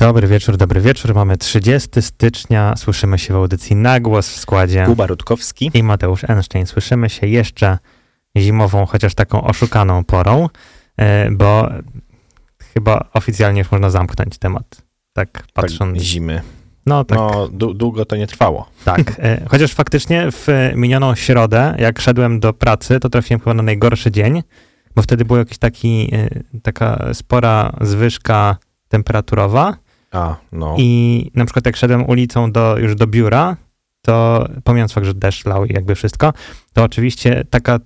Dobry wieczór, dobry wieczór. Mamy 30 stycznia. Słyszymy się w audycji na głos w składzie. Kuba Rutkowski. I Mateusz Einstein. Słyszymy się jeszcze zimową, chociaż taką oszukaną porą, e, bo chyba oficjalnie już można zamknąć temat. Tak patrząc. Tak, zimy. No tak. No, długo to nie trwało. Tak. E, chociaż faktycznie w minioną środę, jak szedłem do pracy, to trafiłem chyba na najgorszy dzień, bo wtedy była jakaś taki, e, taka spora zwyżka temperaturowa. A, no. I na przykład jak szedłem ulicą do, już do biura, to pomijając fakt, że deszcz lał i jakby wszystko, to oczywiście taka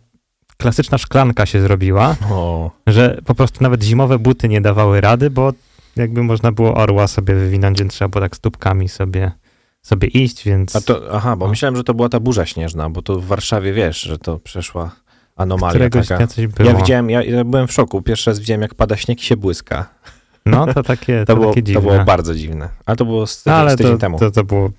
klasyczna szklanka się zrobiła, o. że po prostu nawet zimowe buty nie dawały rady, bo jakby można było orła sobie wywinąć, więc trzeba było tak stópkami sobie, sobie iść, więc... A to, aha, bo no. myślałem, że to była ta burza śnieżna, bo to w Warszawie wiesz, że to przeszła anomalia Któregoś taka. Ja widziałem, ja, ja byłem w szoku, pierwszy raz widziałem, jak pada śnieg i się błyska. No, to takie, to, to było, takie dziwne. To było bardzo dziwne. Ale to było z, no, ale z tydzień to, temu. To, to było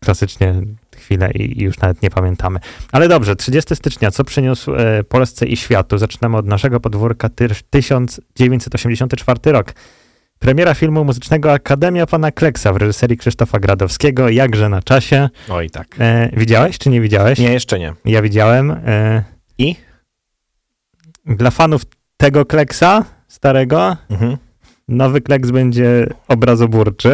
klasycznie chwilę i, już nawet nie pamiętamy. Ale dobrze, 30 stycznia, co przyniósł e, Polsce i światu? Zaczynamy od naszego podwórka, 1984 rok. Premiera filmu muzycznego Akademia Pana Kleksa w reżyserii Krzysztofa Gradowskiego, jakże na czasie. Oj, tak. E, widziałeś, czy nie widziałeś? Nie, jeszcze nie. Ja widziałem. E, I? Dla fanów tego Kleksa starego, mhm nowy kleks będzie obrazoburczy.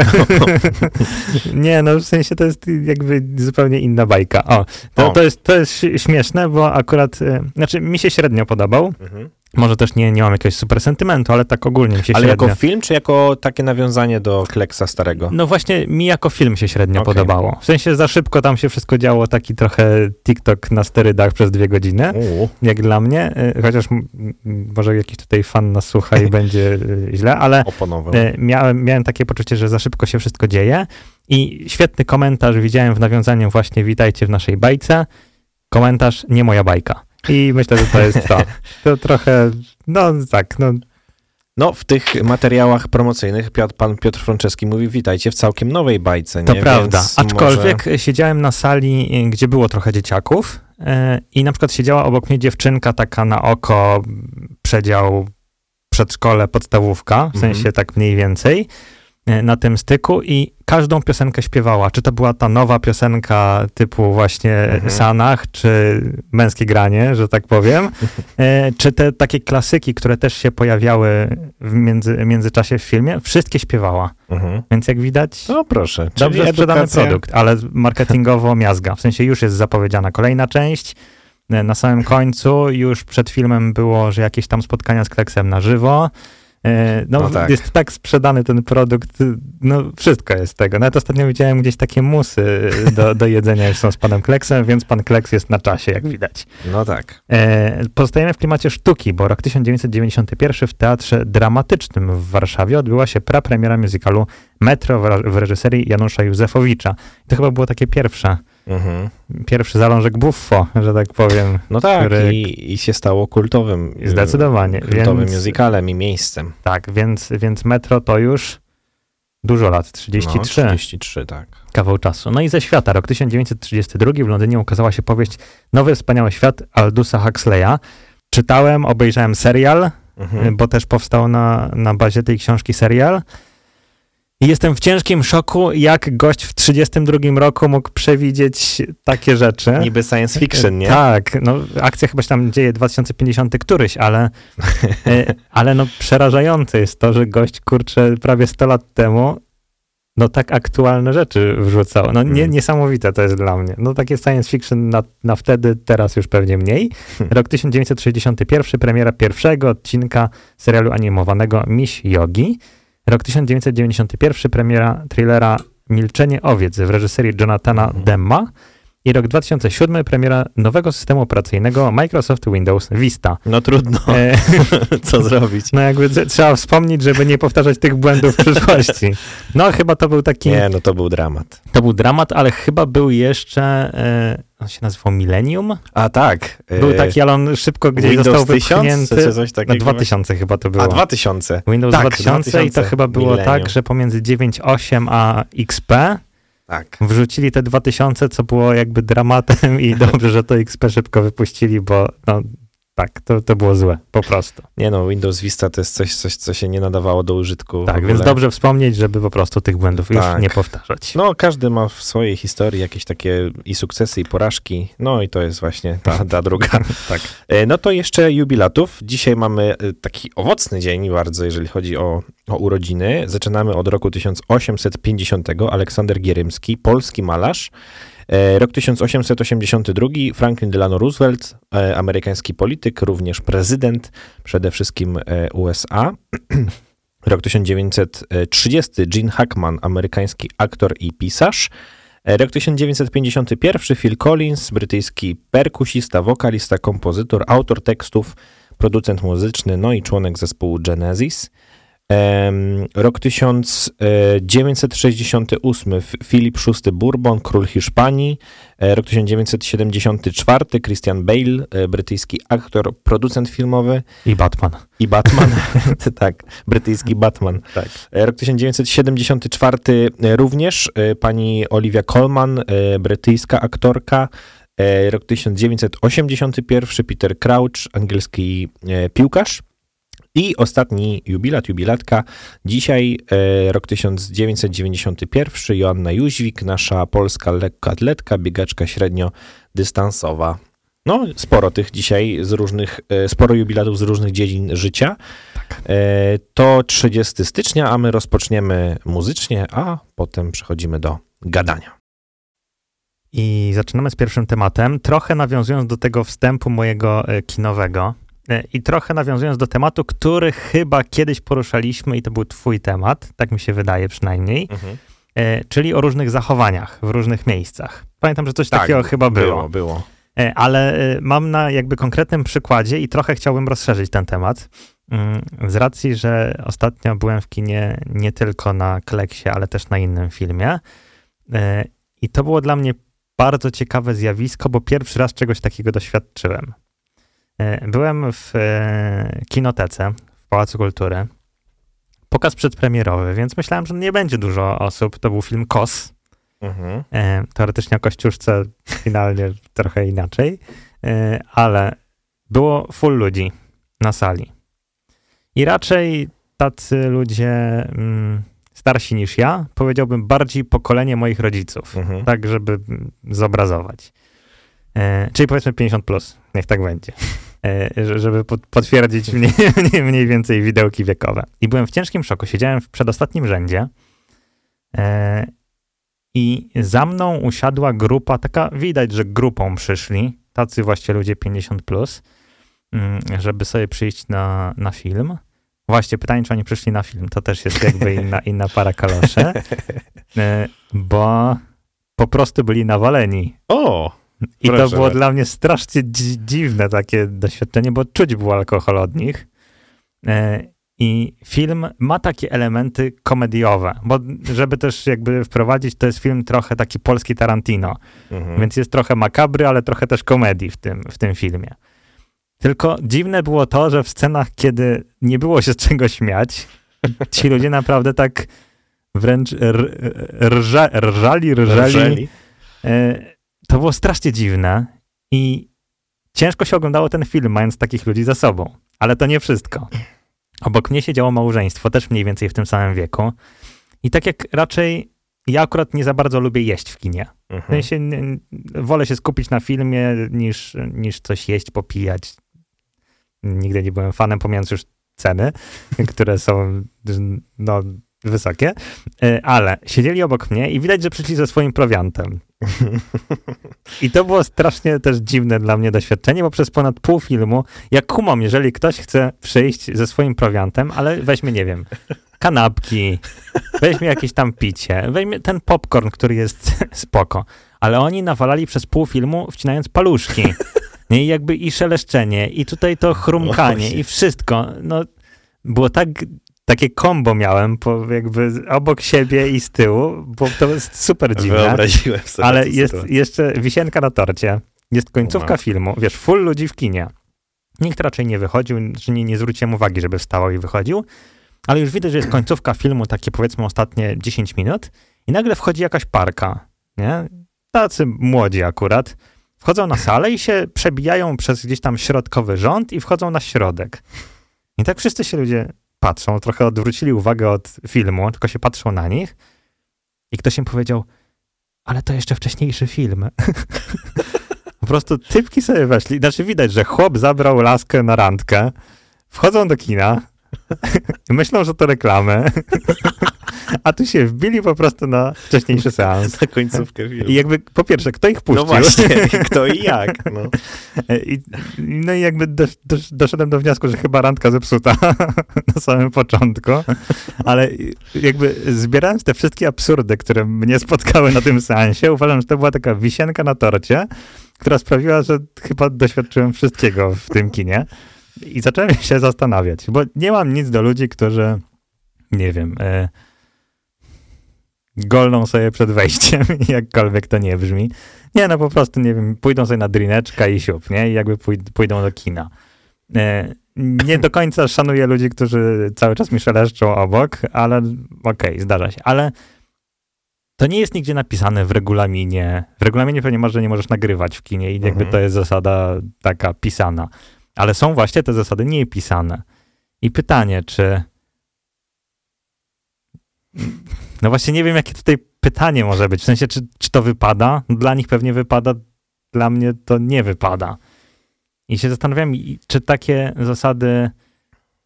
nie, no w sensie to jest jakby zupełnie inna bajka. O, to, o. to, jest, to jest śmieszne, bo akurat, y, znaczy mi się średnio podobał. Mhm. Może też nie, nie mam jakiegoś super sentymentu, ale tak ogólnie mi się ale średnio... jako film, czy jako takie nawiązanie do Kleksa starego? No właśnie, mi jako film się średnio okay. podobało. W sensie za szybko tam się wszystko działo, taki trochę TikTok na sterydach przez dwie godziny, U. jak dla mnie, y, chociaż może jakiś tutaj fan nas słucha i będzie y, źle, ale y, miałem, miałem takie poczucie, że za szybko się wszystko dzieje i świetny komentarz widziałem w nawiązaniu właśnie witajcie w naszej bajce. Komentarz, nie moja bajka. I myślę, że to jest to. To trochę, no tak, no. No, w tych materiałach promocyjnych Piotr, pan Piotr Franceski mówi, witajcie w całkiem nowej bajce. Nie? To prawda, Więc aczkolwiek może... siedziałem na sali, gdzie było trochę dzieciaków yy, i na przykład siedziała obok mnie dziewczynka taka na oko, przedział przedszkole, podstawówka, w sensie mm -hmm. tak mniej więcej. E, na tym styku i każdą piosenkę śpiewała. Czy to była ta nowa piosenka typu właśnie mhm. Sanach, czy męskie granie, że tak powiem, e, czy te takie klasyki, które też się pojawiały w między, międzyczasie w filmie, wszystkie śpiewała. Mhm. Więc jak widać, no proszę, dobrze sprzedany produkt, ale marketingowo miazga. W sensie już jest zapowiedziana kolejna część. E, na samym końcu już przed filmem było, że jakieś tam spotkania z Kleksem na żywo. E, no, no tak. jest tak sprzedany ten produkt, no wszystko jest tego. Nawet ostatnio widziałem gdzieś takie musy do, do jedzenia już są z panem Kleksem, więc pan Kleks jest na czasie, jak widać. No tak. E, pozostajemy w klimacie sztuki, bo rok 1991 w Teatrze Dramatycznym w Warszawie odbyła się prapremiera musicalu Metro w, w reżyserii Janusza Józefowicza. To chyba było takie pierwsze Mhm. Pierwszy zalążek Buffo, że tak powiem. No tak, który... i, i się stało kultowym. Zdecydowanie. Kultowym więc, musicalem i miejscem. Tak, więc, więc Metro to już dużo lat, 33. No, 33, tak. Kawał czasu. No i ze świata, rok 1932 w Londynie ukazała się powieść Nowy Wspaniały Świat Aldusa Huxleya. Czytałem, obejrzałem serial, mhm. bo też powstał na, na bazie tej książki serial. I jestem w ciężkim szoku, jak gość w 32 roku mógł przewidzieć takie rzeczy. Niby science fiction, nie? Tak, no akcja chyba się tam dzieje 2050 któryś, ale, e, ale no przerażające jest to, że gość, kurczę, prawie 100 lat temu no tak aktualne rzeczy wrzucał. No nie, hmm. niesamowite to jest dla mnie. No takie science fiction na, na wtedy, teraz już pewnie mniej. Hmm. Rok 1961, premiera pierwszego odcinka serialu animowanego Miś Yogi. Rok 1991, premiera thrillera Milczenie owiec w reżyserii Jonathana mhm. Demma i rok 2007 premiera nowego systemu operacyjnego Microsoft Windows Vista. No trudno. E, Co zrobić? No jakby trzeba wspomnieć, żeby nie powtarzać tych błędów w przyszłości. No chyba to był taki... Nie, no to był dramat. To był dramat, ale chyba był jeszcze... E, on się nazywał Millennium? A tak. Był e, taki, ale on szybko gdzieś Windows został wypchnięty. 1000, coś takiego? No 2000 chyba to było. A 2000. Windows tak, 2000 2000 i to chyba było Millennium. tak, że pomiędzy 9.8 a XP tak. Wrzucili te 2000, co było jakby dramatem i dobrze, że to XP szybko wypuścili, bo no, Tak, to, to było złe, po prostu. Nie no, Windows Vista to jest coś, coś co się nie nadawało do użytku. Tak, więc dobrze wspomnieć, żeby po prostu tych błędów już Tak. nie powtarzać. No, każdy ma w swojej historii jakieś takie i sukcesy, i porażki. No i to jest właśnie ta, ta druga. Tak. E, No to jeszcze jubilatów. Dzisiaj mamy e, taki owocny dzień bardzo, jeżeli chodzi o, o urodziny. Zaczynamy od roku 1850. Aleksander Gierymski, polski malarz. E, Rok 1882. Franklin Delano Roosevelt, e, amerykański polityk, również prezydent, przede wszystkim e, USA. Rok 1930. Gene Hackman, amerykański aktor i pisarz. Rok 1951. Phil Collins, brytyjski perkusista, wokalista, kompozytor, autor tekstów, producent muzyczny, no i członek zespołu Genesis. Rok 1968. F- Filip VI Bourbon, król Hiszpanii. E, Rok 1974. Christian Bale, e, brytyjski aktor, producent filmowy I Batman. i Batman. tak, brytyjski Batman. Tak. E, Rok 1974 e, również e, pani Olivia Colman, e, brytyjska aktorka. E, Rok 1981 Peter Crouch, angielski e, piłkarz. I ostatni jubilat, jubilatka. Dzisiaj e, rok 1991 Joanna Jóźwik, nasza polska lekkoatletka, biegaczka średniodystansowa. No, sporo tych dzisiaj z różnych, e, sporo jubilatów z różnych dziedzin życia. E, To 30 stycznia, a my rozpoczniemy muzycznie, a potem przechodzimy do gadania. I zaczynamy z pierwszym tematem, trochę nawiązując do tego wstępu mojego e, kinowego i trochę nawiązując do tematu, który chyba kiedyś poruszaliśmy i to był twój temat, tak mi się wydaje przynajmniej, e, czyli o różnych zachowaniach w różnych miejscach. Pamiętam, że coś takiego chyba było. Tak, Było, było. E, Ale e, mam na jakby konkretnym przykładzie i trochę chciałbym rozszerzyć ten temat. Mm, Z racji, że ostatnio byłem w kinie nie tylko na Kleksie, ale też na innym filmie. E, I to było dla mnie bardzo ciekawe zjawisko, bo pierwszy raz czegoś takiego doświadczyłem. E, Byłem w e, kinotece w Pałacu Kultury. Pokaz przedpremierowy, więc myślałem, że nie będzie dużo osób. To był film KOS. Mhm. E, teoretycznie o Kościuszce finalnie trochę inaczej, ale było full ludzi na sali. I raczej tacy ludzie mm, starsi niż ja, powiedziałbym bardziej pokolenie moich rodziców, Mhm. tak żeby zobrazować. E, czyli powiedzmy 50 plus, niech tak będzie. E, że- żeby pod, potwierdzić mniej, mniej, więcej widełki wiekowe. I byłem w ciężkim szoku. Siedziałem w przedostatnim rzędzie e, i za mną usiadła grupa, taka widać, że grupą przyszli, tacy właśnie ludzie 50 plus, mm, żeby sobie przyjść na, na film. Właśnie, pytanie, czy oni przyszli na film, to też jest jakby inna, inna para kaloszy, e, bo po prostu byli nawaleni. O! I to Proszę było bardzo. dla mnie strasznie dzi- dziwne takie doświadczenie, bo czuć było alkohol od nich. E, I film ma takie elementy komediowe, bo żeby też jakby wprowadzić, to jest film trochę taki polski Tarantino, Mhm. więc jest trochę makabry, ale trochę też komedii w tym, w tym filmie. Tylko dziwne było to, że w scenach, kiedy nie było się z czego śmiać, ci ludzie naprawdę tak wręcz rża, rżali, rżali. Rżeli? To było strasznie dziwne i ciężko się oglądało ten film, mając takich ludzi za sobą. Ale to nie wszystko. Obok mnie siedziało małżeństwo, też mniej więcej w tym samym wieku. I tak jak raczej ja akurat nie za bardzo lubię jeść w kinie. W Mhm. sensie nie- wolę się skupić na filmie niż, niż coś jeść, popijać. Nigdy nie byłem fanem, pomijając już ceny, które są no, wysokie. E, Ale siedzieli obok mnie i widać, że przyszli ze swoim prowiantem. I to było strasznie też dziwne dla mnie doświadczenie, bo przez ponad pół filmu, jak kumam, jeżeli ktoś chce przyjść ze swoim prowiantem, ale weźmie, nie wiem, kanapki, weźmie jakieś tam picie, weźmie ten popcorn, który jest spoko, ale oni nawalali przez pół filmu, wcinając paluszki. Nie, i jakby i szeleszczenie, i tutaj to chrumkanie, właśnie. i wszystko. No, było tak, takie kombo miałem, po, jakby obok siebie i z tyłu, bo to jest super dziwne. Wyobraziłem sobie Ale jest sytuację. jeszcze wisienka na torcie. Jest końcówka Wow. filmu. Wiesz, full ludzi w kinie. Nikt raczej nie wychodził, że nie, nie zwróciłem uwagi, żeby wstawał i wychodził. Ale już widać, że jest końcówka filmu, takie powiedzmy ostatnie 10 minut i nagle wchodzi jakaś parka, nie? Tacy młodzi akurat. wchodzą na salę i się przebijają przez gdzieś tam środkowy rząd i wchodzą na środek. I tak wszyscy się ludzie patrzą, trochę odwrócili uwagę od filmu, tylko się patrzą na nich. I ktoś im powiedział, ale to jeszcze wcześniejszy film. po prostu typki sobie weszli. Znaczy widać, że chłop zabrał laskę na randkę, wchodzą do kina, myślą, że to reklamy, a tu się wbili po prostu na wcześniejszy seans. Na końcówkę filmu. I jakby, po pierwsze, kto ich puścił? No właśnie, kto i jak. No, I, no i jakby dosz, dosz, doszedłem do wniosku, że chyba randka zepsuta na samym początku, ale jakby zbierając te wszystkie absurdy, które mnie spotkały na tym seansie, uważam, że to była taka wisienka na torcie, która sprawiła, że chyba doświadczyłem wszystkiego w tym kinie. I zacząłem się zastanawiać, bo nie mam nic do ludzi, którzy, nie wiem, e, golną sobie przed wejściem, jakkolwiek to nie brzmi. Nie, no po prostu, nie wiem, pójdą sobie na drineczka i siup, nie? I jakby pój pójdą do kina. E, nie do końca szanuję ludzi, którzy cały czas mi szeleszczą obok, ale okej, okay, zdarza się. Ale to nie jest nigdzie napisane w regulaminie. W regulaminie pewnie może nie możesz nagrywać w kinie i jakby mhm. to jest zasada taka pisana. Ale są właśnie te zasady niepisane. I pytanie, czy. No właśnie nie wiem, jakie tutaj pytanie może być. W sensie, czy, czy to wypada? Dla nich pewnie wypada, dla mnie to nie wypada. I się zastanawiam, czy takie zasady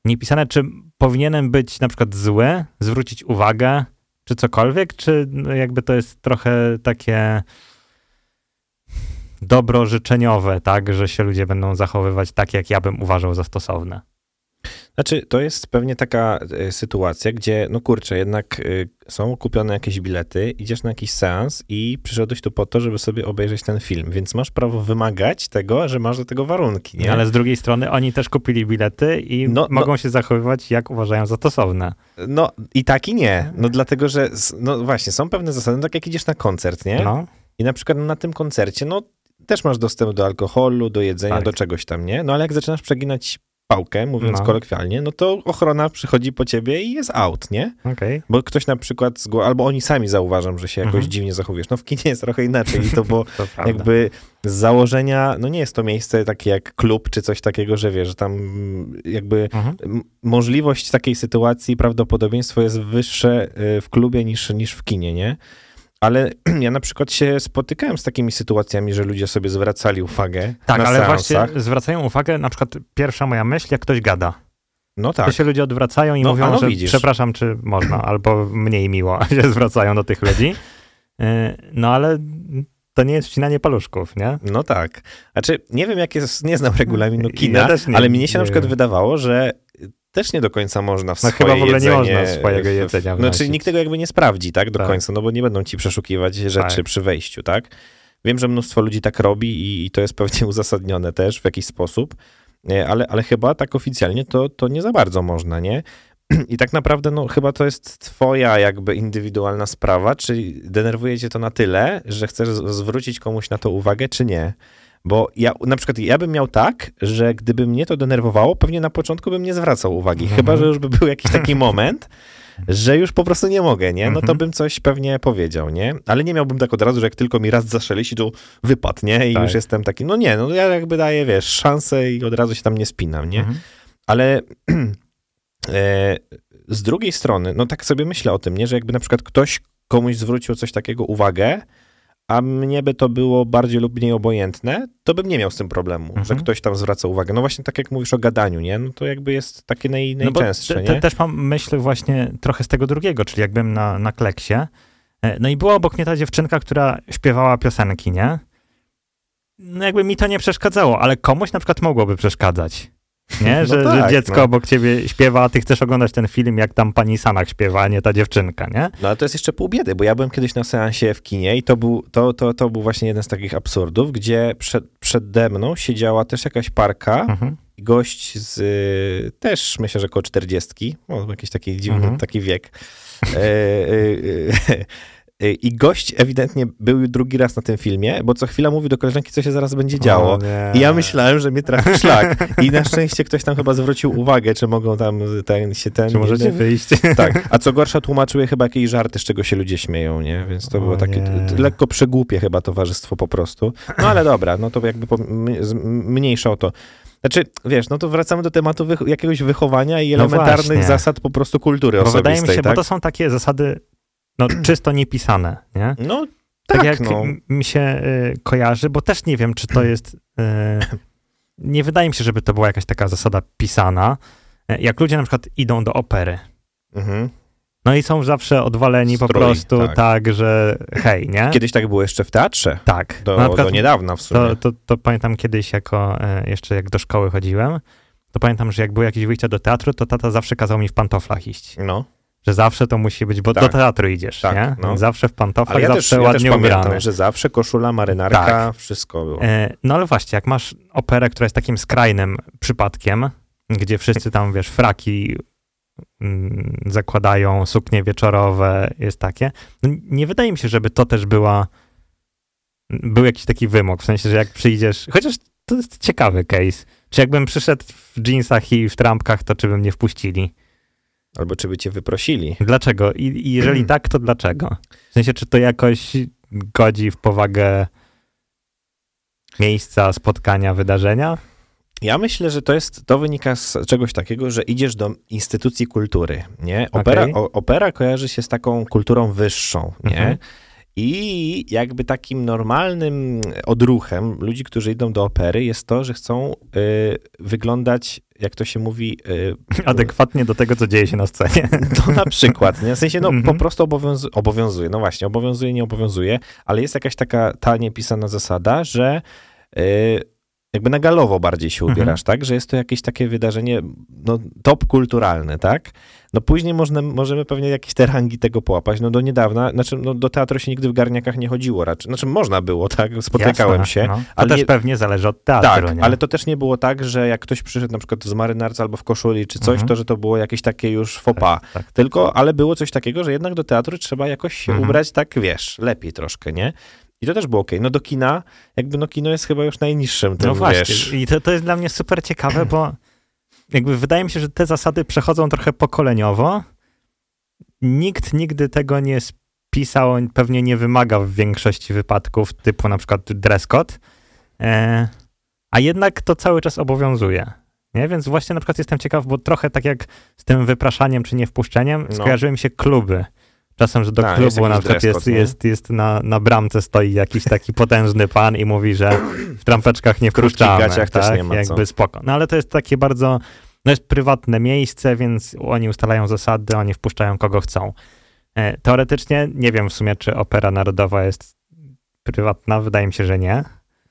niepisane, czy powinienem być na przykład zły, zwrócić uwagę, czy cokolwiek, czy jakby to jest trochę takie dobro życzeniowe, tak, że się ludzie będą zachowywać tak, jak ja bym uważał za stosowne. Znaczy, to jest pewnie taka e, sytuacja, gdzie, no kurczę, jednak e, są kupione jakieś bilety, idziesz na jakiś seans i przyszedłeś tu po to, żeby sobie obejrzeć ten film, więc masz prawo wymagać tego, że masz do tego warunki, nie? Ale z drugiej strony oni też kupili bilety i no, mogą no, się zachowywać, jak uważają za stosowne. No i tak i nie. No dlatego, że, no właśnie, są pewne zasady, tak jak idziesz na koncert, nie? No. I na przykład na tym koncercie, no też masz dostęp do alkoholu, do jedzenia, tak. do czegoś tam, nie? No ale jak zaczynasz przeginać pałkę, mówiąc no. kolokwialnie, no to ochrona przychodzi po ciebie i jest out, nie? Okay. Bo ktoś na przykład, albo oni sami zauważą, że się jakoś mhm. dziwnie zachowujesz. No w kinie jest trochę inaczej i to bo to jakby z założenia, no nie jest to miejsce takie jak klub czy coś takiego, że wiesz, że tam jakby mhm. możliwość takiej sytuacji, prawdopodobieństwo jest wyższe y, w klubie niż, niż w kinie, nie? Ale ja na przykład się spotykałem z takimi sytuacjami, że ludzie sobie zwracali uwagę. Tak, ale seansach. właśnie zwracają uwagę, na przykład pierwsza moja myśl, jak ktoś gada. No tak. To się ludzie odwracają i no, mówią, no, że widzisz. przepraszam, czy można, albo mniej miło się zwracają do tych ludzi. Y, no ale to nie jest wcinanie paluszków, nie? No tak. Znaczy, nie wiem, jak jest, nie znam regulaminu kina, ja nie, ale mnie się na przykład wiem. wydawało, że też nie do końca można w no chyba w ogóle jedzenie, nie można swojego jedzenia Znaczy no, nikt tego jakby nie sprawdzi, tak, do tak. końca, no bo nie będą ci przeszukiwać rzeczy tak. przy wejściu, tak? Wiem, że mnóstwo ludzi tak robi i, i to jest pewnie uzasadnione też w jakiś sposób, ale, ale chyba tak oficjalnie to, to nie za bardzo można, nie? I tak naprawdę, no, chyba to jest twoja jakby indywidualna sprawa, czy denerwuje cię to na tyle, że chcesz zwrócić komuś na to uwagę, czy nie. Bo ja na przykład ja bym miał tak, że gdyby mnie to denerwowało, pewnie na początku bym nie zwracał uwagi. Mhm. Chyba, że już by był jakiś taki moment, że już po prostu nie mogę, nie? No to mhm. bym coś pewnie powiedział, nie? Ale nie miałbym tak od razu, że jak tylko mi raz zaszeliści, to wypadł, nie? I tak. już jestem taki, no nie, no ja jakby daję, wiesz, szansę i od razu się tam nie spinam, nie? Mhm. Ale e, z drugiej strony, no tak sobie myślę o tym, nie? Że jakby na przykład ktoś komuś zwrócił coś takiego uwagę, a mnie by to było bardziej lub mniej obojętne, to bym nie miał z tym problemu, mhm. że ktoś tam zwraca uwagę. No właśnie tak jak mówisz o gadaniu, nie? No to jakby jest takie naj, najczęstsze, no te, Też mam myśl właśnie trochę z tego drugiego, czyli jakbym na, na kleksie. E, no i była obok mnie ta dziewczynka, która śpiewała piosenki, nie? No jakby mi to nie przeszkadzało, ale komuś na przykład mogłoby przeszkadzać. Nie? No że, tak, że dziecko no. obok ciebie śpiewa, a ty chcesz oglądać ten film, jak tam pani Sanach śpiewa, a nie ta dziewczynka, nie? No ale to jest jeszcze pół biedy, bo ja byłem kiedyś na seansie w kinie i to był, to, to, to był właśnie jeden z takich absurdów, gdzie przed, przede mną siedziała też jakaś parka, mhm. gość z też myślę, że około czterdziestki, o, jakiś taki dziwny, mhm. taki wiek. E, y, i gość ewidentnie był drugi raz na tym filmie, bo co chwila mówi do koleżanki, co się zaraz będzie działo. O. I ja myślałem, że mnie trafi szlak. I na szczęście ktoś tam chyba zwrócił uwagę, czy mogą tam ten, się ten... Czy możecie wyjść? Tak, a co gorsza tłumaczył je chyba jakieś żarty, z czego się ludzie śmieją, nie? Więc to O było takie nie. lekko przegłupie chyba towarzystwo po prostu. No ale dobra, no to jakby po, mniejsza o to. Znaczy, wiesz, no to wracamy do tematu wych, jakiegoś wychowania i No elementarnych właśnie. zasad po prostu kultury Bo osobistej, wydaje mi się, tak? bo to są takie zasady no, czysto niepisane, nie? No Tak, tak, jak no. mi się y, kojarzy, bo też nie wiem, czy to jest. Y, nie wydaje mi się, żeby to była jakaś taka zasada pisana. Y, Jak ludzie na przykład idą do opery, Mhm. no i są zawsze odwaleni po prostu tak. tak. że hej, nie? Kiedyś tak było jeszcze w teatrze. tak. Do, przykład do niedawna w sumie. to, to, to pamiętam kiedyś, jako y, jeszcze jak do szkoły chodziłem, to pamiętam, że jak były jakieś wyjścia do teatru, to tata zawsze kazał mi w pantoflach iść. No, Że zawsze to musi być, bo Tak. do teatru idziesz, Tak, nie? no. Zawsze w pantoflach, ja też, zawsze ja też ładnie pamiętam, że zawsze koszula, marynarka, Tak. wszystko było. E, No ale właśnie, jak masz operę, która jest takim skrajnym przypadkiem, gdzie wszyscy tam, wiesz, fraki mm, zakładają, suknie wieczorowe, jest takie, no, nie wydaje mi się, żeby to też była, był jakiś taki wymóg, w sensie, że jak przyjdziesz, chociaż to jest ciekawy case, czy jakbym przyszedł w jeansach i w trampkach, to czy by mnie wpuścili? Albo czy by cię wyprosili. Dlaczego? I, i jeżeli tak, to dlaczego? W sensie, czy to jakoś godzi w powagę miejsca, spotkania, wydarzenia? Ja myślę, że to jest, to wynika z czegoś takiego, że idziesz do instytucji kultury, nie? Opera, Okej. o, opera kojarzy się z taką kulturą wyższą, nie? Mhm. I jakby takim normalnym odruchem ludzi, którzy idą do opery jest to, że chcą y, wyglądać, jak to się mówi, y, Adekwatnie do tego, co dzieje się na scenie. to na przykład, nie? W sensie, no Mhm. po prostu obowiązu- obowiązuje, no właśnie, obowiązuje, nie obowiązuje, ale jest jakaś taka ta niepisana zasada, że y, jakby na galowo bardziej się Mhm. ubierasz, tak? Że jest to jakieś takie wydarzenie, no top kulturalne, tak? No później można, możemy pewnie jakieś te rangi tego połapać. No do niedawna, znaczy no do teatru się nigdy w garniakach nie chodziło raczej. Znaczy można było, tak? Spotykałem Jasne, się. No. Ale też nie- pewnie zależy od teatru, Tak, nie? ale to też nie było tak, że jak ktoś przyszedł na przykład z marynarce albo w koszuli czy coś, Mhm. to że to było jakieś takie już faux pas. Tak, tak. Tylko, ale było coś takiego, że jednak do teatru trzeba jakoś się Mhm. ubrać tak, wiesz, lepiej troszkę, nie? I to też było okej. No do kina, jakby no kino jest chyba już najniższym tym, No właśnie. wiesz. I to, to jest dla mnie super ciekawe, bo jakby wydaje mi się, że te zasady przechodzą trochę pokoleniowo. Nikt nigdy tego nie spisał, pewnie nie wymaga w większości wypadków, typu na przykład dress code, e, a jednak to cały czas obowiązuje. Nie? Więc właśnie na przykład jestem ciekaw, bo trochę tak jak z tym wypraszaniem czy niewpuszczeniem, No. skojarzyły mi się kluby. Czasem, że do Tak, klubu na przykład jest, jest, jest na, na bramce stoi jakiś taki potężny pan i mówi, że w trampeczkach nie krótkich wpuszczamy. gaciach też tak? nie ma co. Jakby spoko. No ale to jest takie bardzo, no jest prywatne miejsce, więc oni ustalają zasady, oni wpuszczają kogo chcą. E, Teoretycznie nie wiem w sumie, czy Opera Narodowa jest prywatna, wydaje mi się, że nie.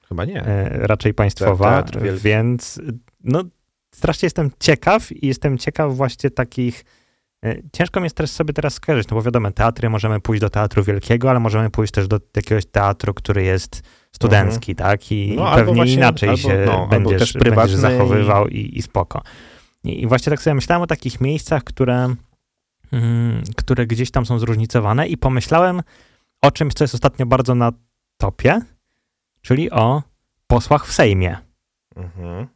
Chyba nie. E, raczej państwowa, Teatr więc no strasznie jestem ciekaw i jestem ciekaw właśnie takich Ciężko mi jest też sobie teraz skojarzyć, no bo wiadomo, teatry, możemy pójść do teatru wielkiego, ale możemy pójść też do jakiegoś teatru, który jest studencki, tak? I No, pewnie właśnie- inaczej albo- się no, będziesz, też będziesz zachowywał i, i spoko. I, I właśnie tak sobie myślałem o takich miejscach, które, mm, które gdzieś tam są zróżnicowane i pomyślałem o czymś, co jest ostatnio bardzo na topie, czyli o posłach w Sejmie. Mhm.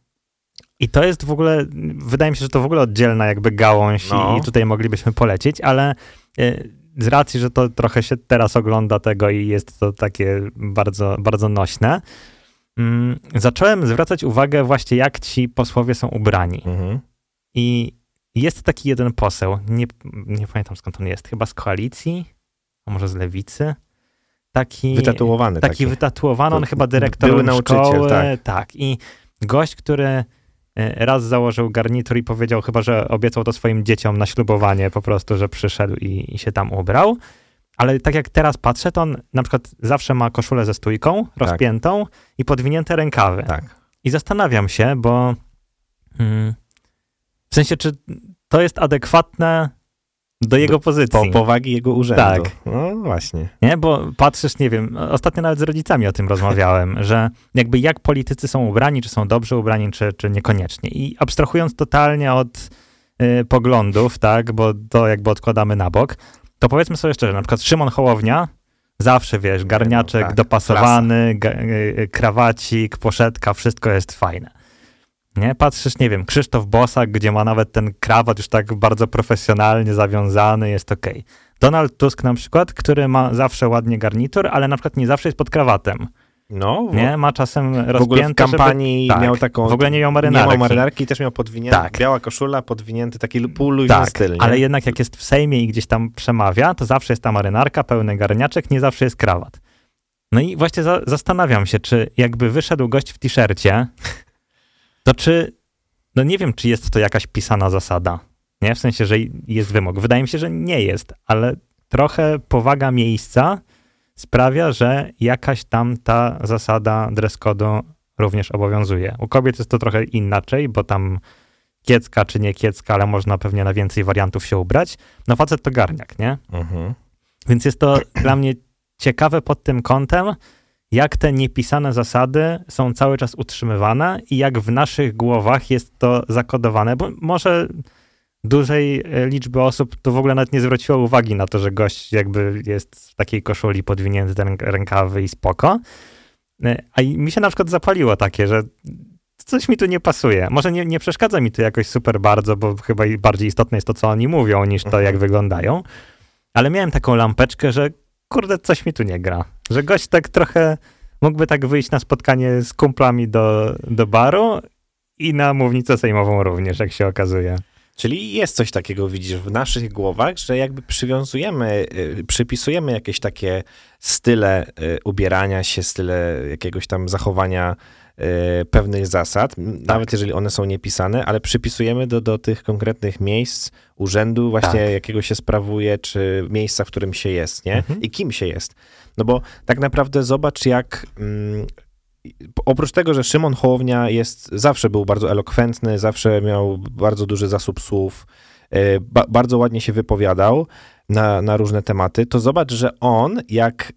I to jest w ogóle, wydaje mi się, że to w ogóle oddzielna jakby gałąź No. i, i tutaj moglibyśmy polecieć, ale y, z racji, że to trochę się teraz ogląda tego i jest to takie bardzo, bardzo nośne, mm, zacząłem zwracać uwagę właśnie jak ci posłowie są ubrani. Mhm. I jest taki jeden poseł, nie, nie pamiętam skąd on jest, chyba z koalicji, a może z lewicy. Taki, Wytatuowany taki taki. wytatuowany, on To chyba dyrektor były nauczyciel, szkoły. tak. tak. I gość, który e, raz założył garnitur i powiedział chyba, że obiecał to swoim dzieciom na ślubowanie po prostu, że przyszedł i, i się tam ubrał. Ale tak jak teraz patrzę, to on na przykład zawsze ma koszulę ze stójką, rozpiętą i podwinięte rękawy. Tak. I zastanawiam się, bo mm, w sensie, czy to jest adekwatne do jego pozycji. Po, powagi jego urzędu. Tak. No właśnie. Nie, bo patrzysz, nie wiem, ostatnio nawet z rodzicami o tym rozmawiałem, że jakby jak politycy są ubrani, czy są dobrze ubrani, czy, czy niekoniecznie. I abstrahując totalnie od y, poglądów, tak, bo to jakby odkładamy na bok, to powiedzmy sobie szczerze, na przykład Szymon Hołownia Zawsze, wiesz, garniaczek No, tak, dopasowany, ga, y, krawacik, poszetka, wszystko jest fajne. Nie? Patrzysz, nie wiem, Krzysztof Bosak, gdzie ma nawet ten krawat już tak bardzo profesjonalnie zawiązany, jest okej. Donald Tusk na przykład, który ma zawsze ładnie garnitur, ale na przykład nie zawsze jest pod krawatem. No, Nie? Ma czasem w ogóle w rozpięte, kampanii żeby... miał tak, taką... W ogóle nie miał nie marynarki. miał marynarki, też miał podwinięty, Tak. biała koszula, podwinięty taki półluźny Tak, styl, nie? ale jednak jak jest w Sejmie i gdzieś tam przemawia, to zawsze jest ta marynarka, pełny garniaczek, nie zawsze jest krawat. No i właśnie za, zastanawiam się, czy jakby wyszedł gość w t-shircie, to czy, no nie wiem, czy jest to jakaś pisana zasada, nie? W sensie, że jest wymóg. Wydaje mi się, że nie jest, ale trochę powaga miejsca sprawia, że jakaś tam ta zasada dress code'u również obowiązuje. U kobiet jest to trochę inaczej, bo tam kiecka czy nie kiecka, ale można pewnie na więcej wariantów się ubrać. No facet to garniak, nie? Mhm. Więc jest to dla mnie ciekawe pod tym kątem, jak te niepisane zasady są cały czas utrzymywane i jak w naszych głowach jest to zakodowane, bo może dużej e, liczby osób to w ogóle nawet nie zwróciło uwagi na to, że gość jakby jest w takiej koszuli podwinięty ten rękawy i spoko. E, A mi się na przykład zapaliło takie, że coś mi tu nie pasuje. Może nie, nie przeszkadza mi to jakoś super bardzo, bo chyba bardziej istotne jest to, co oni mówią, niż to, Mhm. jak wyglądają. Ale miałem taką lampeczkę, że kurde, coś mi tu nie gra. Że gość tak trochę mógłby tak wyjść na spotkanie z kumplami do, do baru i na mównicę sejmową również, jak się okazuje. Czyli jest coś takiego, widzisz, w naszych głowach, że jakby przywiązujemy, y, przypisujemy jakieś takie style y, ubierania się, style jakiegoś tam zachowania pewnych zasad, m, nawet jeżeli one są niepisane, ale przypisujemy do, do tych konkretnych miejsc, urzędu właśnie, Tak. jakiego się sprawuje, czy miejsca, w którym się jest, nie? Mhm. I kim się jest. No bo tak naprawdę zobacz, jak mm, oprócz tego, że Szymon Hołownia jest, zawsze był bardzo elokwentny, zawsze miał bardzo duży zasób słów, e, ba, bardzo ładnie się wypowiadał na, na różne tematy, to zobacz, że on, jak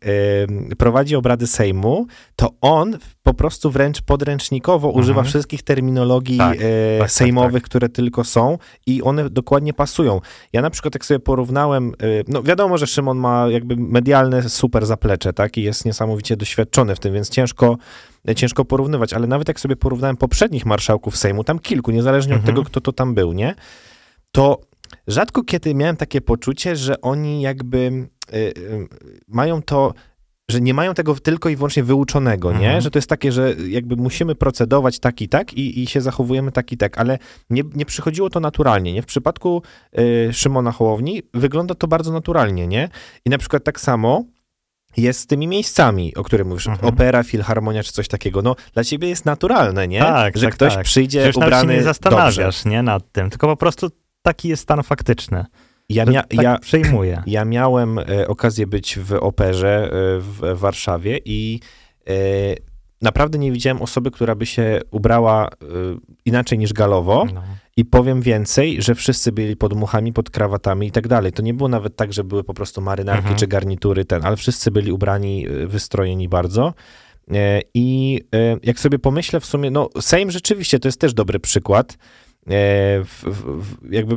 e, prowadzi obrady Sejmu, to on po prostu wręcz podręcznikowo Mhm. używa wszystkich terminologii Tak, e, tak, sejmowych, tak. które tylko są i one dokładnie pasują. Ja na przykład jak sobie porównałem, y, no wiadomo, że Szymon ma jakby medialne super zaplecze, tak, i jest niesamowicie doświadczony w tym, więc ciężko, ciężko porównywać, ale nawet jak sobie porównałem poprzednich marszałków Sejmu, tam kilku, niezależnie od Mhm. tego, kto to tam był, nie, to rzadko kiedy miałem takie poczucie, że oni jakby y, y, mają to że nie mają tego tylko i wyłącznie wyuczonego, nie? Mhm. Że to jest takie, że jakby musimy procedować tak i tak i, i się zachowujemy tak i tak, ale nie, nie przychodziło to naturalnie, nie? W przypadku y, Szymona Hołowni wygląda to bardzo naturalnie, nie? I na przykład tak samo jest z tymi miejscami, o których mówisz, Mhm. opera, filharmonia czy coś takiego, no dla ciebie jest naturalne, nie? Tak, że tak, ktoś tak. przyjdzie już nawet się ubrany nie dobrze. zastanawiasz, nie, nad tym, tylko po prostu taki jest stan faktyczny. Ja, mia, tak ja. Ja miałem e, okazję być w operze e, w Warszawie i e, naprawdę nie widziałem osoby, która by się ubrała e, inaczej niż galowo. No. I powiem więcej, że wszyscy byli pod muchami, pod krawatami i tak dalej. To nie było nawet tak, że były po prostu marynarki Mhm. czy garnitury, ten, ale wszyscy byli ubrani, e, wystrojeni bardzo. E, I e, jak sobie pomyślę w sumie, no Sejm rzeczywiście to jest też dobry przykład. E, w, w, jakby,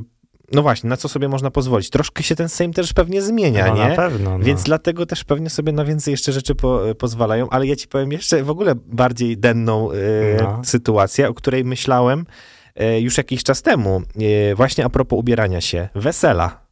no właśnie, na co sobie można pozwolić? Troszkę się ten Sejm też pewnie zmienia, no, nie? Na pewno. No. Więc dlatego też pewnie sobie na więcej jeszcze rzeczy po, pozwalają, ale ja ci powiem jeszcze w ogóle bardziej denną e, No. sytuację, o której myślałem e, już jakiś czas temu, e, właśnie a propos ubierania się, wesela.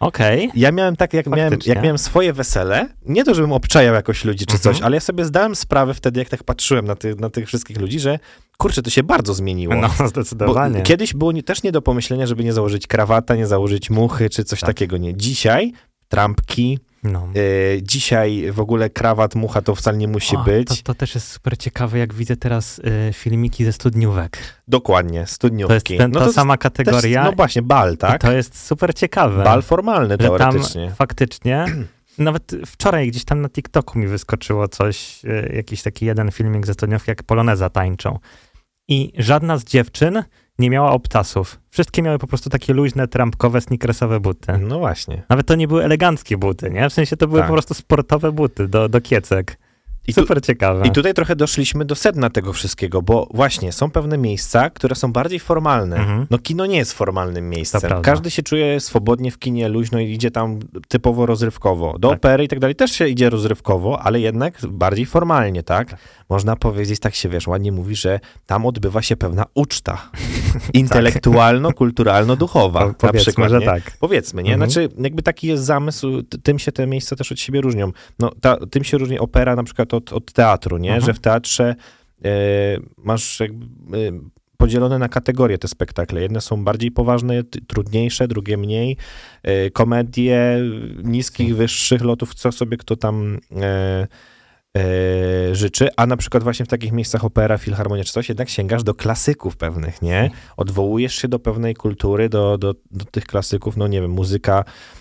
Okej. Ja miałem tak, jak miałem, jak miałem swoje wesele, nie to, żebym obczajał jakoś ludzi czy Mhm. coś, ale ja sobie zdałem sprawę wtedy, jak tak patrzyłem na, ty, na tych wszystkich ludzi, że kurczę, to się bardzo zmieniło. No, Bo zdecydowanie. kiedyś było nie, też nie do pomyślenia, żeby nie założyć krawata, nie założyć muchy czy coś Tak. takiego, nie. Dzisiaj trampki, No. e, dzisiaj w ogóle krawat, mucha to wcale nie musi O, być. To, to też jest super ciekawe, jak widzę teraz y, filmiki ze studniówek. Dokładnie, studniówki. To jest ten, no ta to sama też, kategoria. no właśnie, bal, I tak? to jest super ciekawe. Bal formalny że tam teoretycznie. faktycznie, nawet wczoraj gdzieś tam na TikToku mi wyskoczyło coś, y, jakiś taki jeden filmik ze studniówki, jak poloneza tańczą. I żadna z dziewczyn nie miała obcasów. Wszystkie miały po prostu takie luźne, trampkowe, sneakersowe buty. No właśnie. Nawet to nie były eleganckie buty, nie? W sensie to były Tak. po prostu sportowe buty do, do kiecek. I tu- Super ciekawe. I tutaj trochę doszliśmy do sedna tego wszystkiego, bo właśnie są pewne miejsca, które są bardziej formalne. Mhm. No kino nie jest formalnym miejscem. Każdy się czuje swobodnie w kinie, luźno i idzie tam typowo rozrywkowo. Do Tak. opery i tak dalej też się idzie rozrywkowo, ale jednak bardziej formalnie, tak? Można powiedzieć, tak się wiesz, ładnie mówi, że tam odbywa się pewna uczta. Intelektualno-kulturalno-duchowa. Po- na przykład, że nie? tak. Powiedzmy, nie? Mhm. Znaczy, jakby taki jest zamysł, tym się te miejsca też od siebie różnią. No, ta, tym się różni opera na przykład od, od teatru, nie? Mhm. Że w teatrze e, masz jakby e, podzielone na kategorie te spektakle. Jedne są bardziej poważne, trudniejsze, drugie mniej. E, komedie niskich, wyższych lotów, co sobie kto tam życzy, a na przykład właśnie w takich miejscach opera, filharmonia czy coś, jednak sięgasz do klasyków pewnych, nie? Odwołujesz się do pewnej kultury, do, do, do tych klasyków, no nie wiem, muzyka, mu-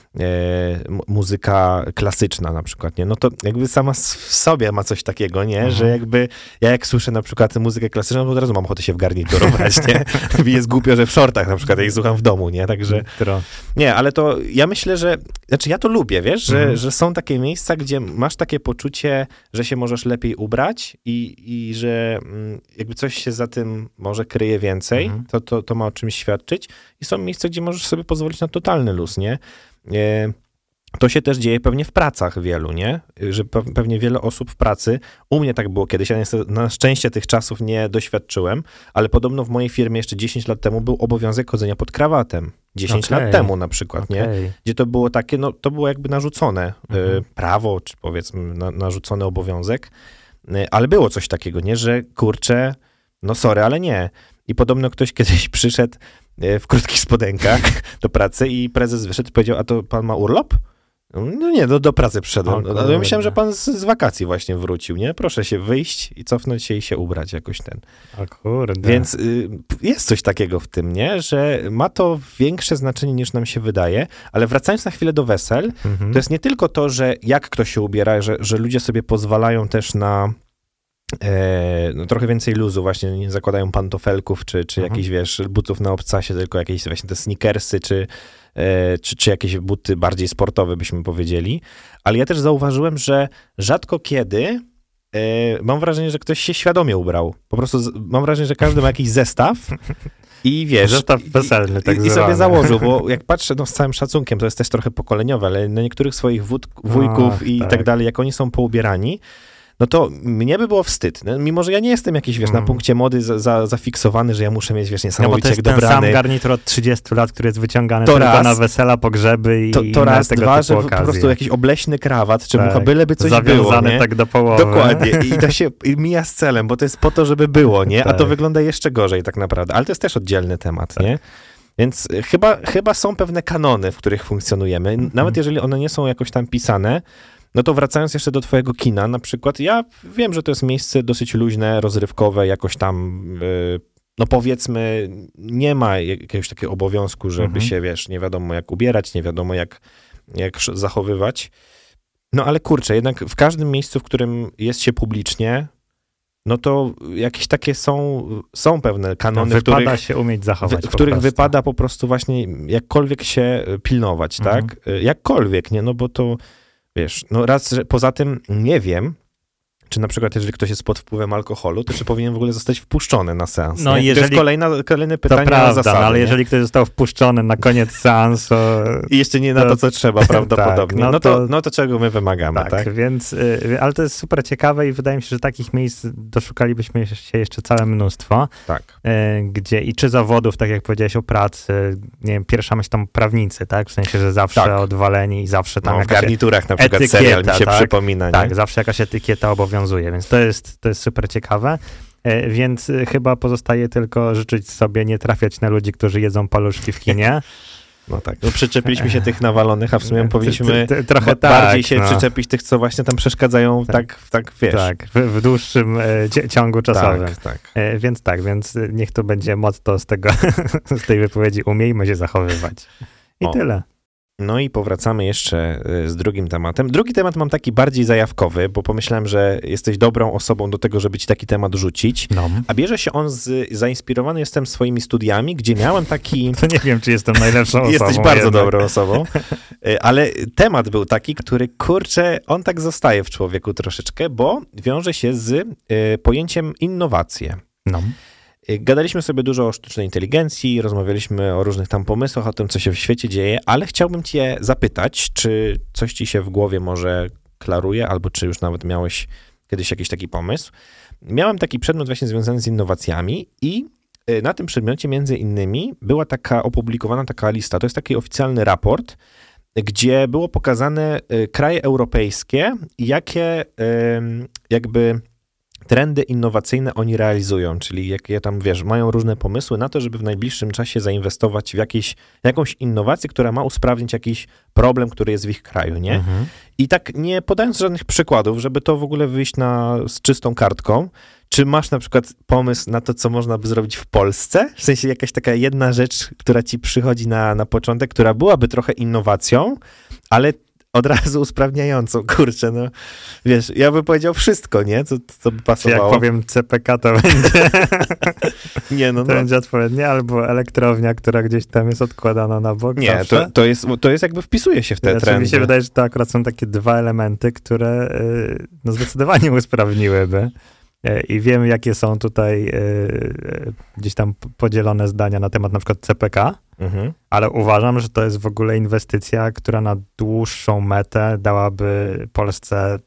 muzyka klasyczna na przykład, nie? No to jakby sama w sobie ma coś takiego, nie? Mhm. Że jakby ja jak słyszę na przykład muzykę klasyczną, to od razu mam ochotę się w garnitur ubrać, nie? Jest głupio, że w shortach na przykład, jak słucham w domu, nie? Także nie, ale to ja myślę, że. Znaczy, ja to lubię, wiesz, że, Mhm. że są takie miejsca, gdzie masz takie poczucie, że się możesz lepiej ubrać i, i że mm, jakby coś się za tym może kryje więcej, Mhm. to, to, to ma o czymś świadczyć. I są miejsca, gdzie możesz sobie pozwolić na totalny luz, nie? E, to się też dzieje pewnie w pracach wielu, nie? Że pe- pewnie wiele osób w pracy, u mnie tak było kiedyś, ja na szczęście tych czasów nie doświadczyłem, ale podobno w mojej firmie jeszcze 10 lat temu był obowiązek chodzenia pod krawatem. 10 Okej. lat temu na przykład, nie? Okej. Gdzie to było takie, no to było jakby narzucone Mhm. y, prawo, czy powiedzmy na, narzucony obowiązek, y, ale było coś takiego, nie? Że kurczę, no sorry, ale nie. I podobno ktoś kiedyś przyszedł y, w krótkich spodenkach do pracy i prezes wyszedł i powiedział, a to pan ma urlop? No nie, do, do pracy przyszedłem. No, kurde. myślałem, że pan z, z wakacji właśnie wrócił, nie? Proszę się wyjść i cofnąć się i się ubrać jakoś ten. O kurde. Więc y, jest coś takiego w tym, nie? Że ma to większe znaczenie niż nam się wydaje, ale wracając na chwilę do wesel, Mhm. to jest nie tylko to, że jak ktoś się ubiera, że, że ludzie sobie pozwalają też na e, no, trochę więcej luzu, właśnie nie zakładają pantofelków, czy, czy Mhm. jakichś, wiesz, butów na obcasie, tylko jakieś właśnie te sneakersy, czy, e, czy, czy jakieś buty bardziej sportowe, byśmy powiedzieli. Ale ja też zauważyłem, że rzadko kiedy e, mam wrażenie, że ktoś się świadomie ubrał. Po prostu mam wrażenie, że każdy ma jakiś zestaw i wiesz... Zestaw weselny, tak i, I sobie założył, bo jak patrzę, no z całym szacunkiem, to jest też trochę pokoleniowe, ale na niektórych swoich wód, wujków Ach, i tak. tak. dalej, jak oni są poubierani, no to mnie by było wstyd. No, mimo, że ja nie jestem jakiś, wiesz, na Mm. punkcie mody za, za, zafiksowany, że ja muszę mieć, wiesz, No bo niesamowicie to jest ten sam garnitur od 30 lat, który jest wyciągany To raz. na wesela, pogrzeby i To, to raz, dwa, że po okazje. prostu jakiś obleśny krawat, czy Tak. mucha, byleby coś było, Zawiązany nie? tak do połowy. Dokładnie. I to się i mija z celem, bo to jest po to, żeby było, nie? A to Tak. wygląda jeszcze gorzej tak naprawdę. Ale to jest też oddzielny temat, Tak. nie? Więc chyba, chyba są pewne kanony, w których funkcjonujemy. Mhm. Nawet jeżeli one nie są jakoś tam pisane, no to wracając jeszcze do twojego kina, na przykład, ja wiem, że to jest miejsce dosyć luźne, rozrywkowe, jakoś tam, y, no powiedzmy, nie ma jakiegoś takiego obowiązku, żeby Mhm. się, wiesz, nie wiadomo jak ubierać, nie wiadomo jak, jak zachowywać. No ale kurczę, jednak w każdym miejscu, w którym jest się publicznie, no to jakieś takie są, są pewne No, kanony, w wypada których, się umieć zachować. w, w których prostu. wypada po prostu właśnie jakkolwiek się pilnować, Mhm. tak? Y, Jakkolwiek, nie? No bo to, wiesz, no raz, że poza tym nie wiem, czy na przykład jeżeli ktoś jest pod wpływem alkoholu, to czy powinien w ogóle zostać wpuszczony na seans, No nie? To jeżeli- jest kolejna, kolejne To pytanie na prawda, no, ale nie? jeżeli ktoś został wpuszczony na koniec seansu, I jeszcze nie na to, to- co trzeba prawdopodobnie, no no, to, to- no to czego my wymagamy, tak, tak? więc, y, ale to jest super ciekawe i wydaje mi się, że takich miejsc doszukalibyśmy się jeszcze całe mnóstwo, Tak. y, gdzie i czy zawodów, tak jak powiedziałeś o pracy, nie wiem, pierwsza myśl tam prawnicy, tak, w sensie, że zawsze Tak. odwaleni i zawsze tam No, w garniturach na przykład etykieta, serial mi się tak? przypomina, nie? Tak, zawsze jakaś etykieta obowiązuje, więc to jest, to jest super ciekawe. E, Więc y, chyba pozostaje tylko życzyć sobie nie trafiać na ludzi, którzy jedzą paluszki w kinie. No tak. No, przyczepiliśmy się tych nawalonych, a w sumie Ty- powinniśmy ty- ty- trochę ba- bardziej tak, się no. przyczepić tych, co właśnie tam przeszkadzają, Tak. tak, tak, wiesz. Tak, w, w dłuższym e, ciągu czasowym. tak, tak. E, Więc tak, więc niech to będzie motto z tego, z tej wypowiedzi. Umiejmy się zachowywać. I O. tyle. No i powracamy jeszcze y, z drugim tematem. Drugi temat mam taki bardziej zajawkowy, bo pomyślałem, że jesteś dobrą osobą do tego, żeby ci taki temat rzucić. No. A bierze się on z, zainspirowany jestem swoimi studiami, gdzie miałem taki... To nie wiem, czy jestem najlepszą osobą. Jesteś bardzo jednak. dobrą osobą. Y, Ale temat był taki, który, kurczę, on tak zostaje w człowieku troszeczkę, bo wiąże się z y, pojęciem innowacje. No. Y, Gadaliśmy sobie dużo o sztucznej inteligencji, rozmawialiśmy o różnych tam pomysłach, o tym, co się w świecie dzieje, ale chciałbym cię zapytać, czy coś ci się w głowie może klaruje, albo czy już nawet miałeś kiedyś jakiś taki pomysł. Miałem taki przedmiot właśnie związany z innowacjami i y, na tym przedmiocie między innymi była taka opublikowana taka lista, to jest taki oficjalny raport, gdzie było pokazane y, kraje europejskie, jakie jakby trendy innowacyjne oni realizują, czyli jakie tam, wiesz, mają różne pomysły na to, żeby w najbliższym czasie zainwestować w jakieś, jakąś innowację, która ma usprawnić jakiś problem, który jest w ich kraju, nie? Mhm. I tak nie podając żadnych przykładów, żeby to w ogóle wyjść na, z czystą kartką, czy masz na przykład pomysł na to, co można by zrobić w Polsce? W sensie jakaś taka jedna rzecz, która ci przychodzi na, na początek, która byłaby trochę innowacją, ale od razu usprawniającą, kurczę, no wiesz, ja bym powiedział wszystko, nie? Co, co by Czy jak pasowało. powiem CPK, to będzie, nie, no, to no. będzie odpowiednie, albo elektrownia, która gdzieś tam jest odkładana na bok Nie, zawsze. to, to, jest, to jest jakby wpisuje się w te Znaczy, trendy. mi się wydaje, że to akurat są takie dwa elementy, które y, no, zdecydowanie usprawniłyby. Y, I wiem, jakie są tutaj y, y, gdzieś tam podzielone zdania na temat na przykład CPK, Mhm. ale uważam, że to jest w ogóle inwestycja, która na dłuższą metę dałaby Polsce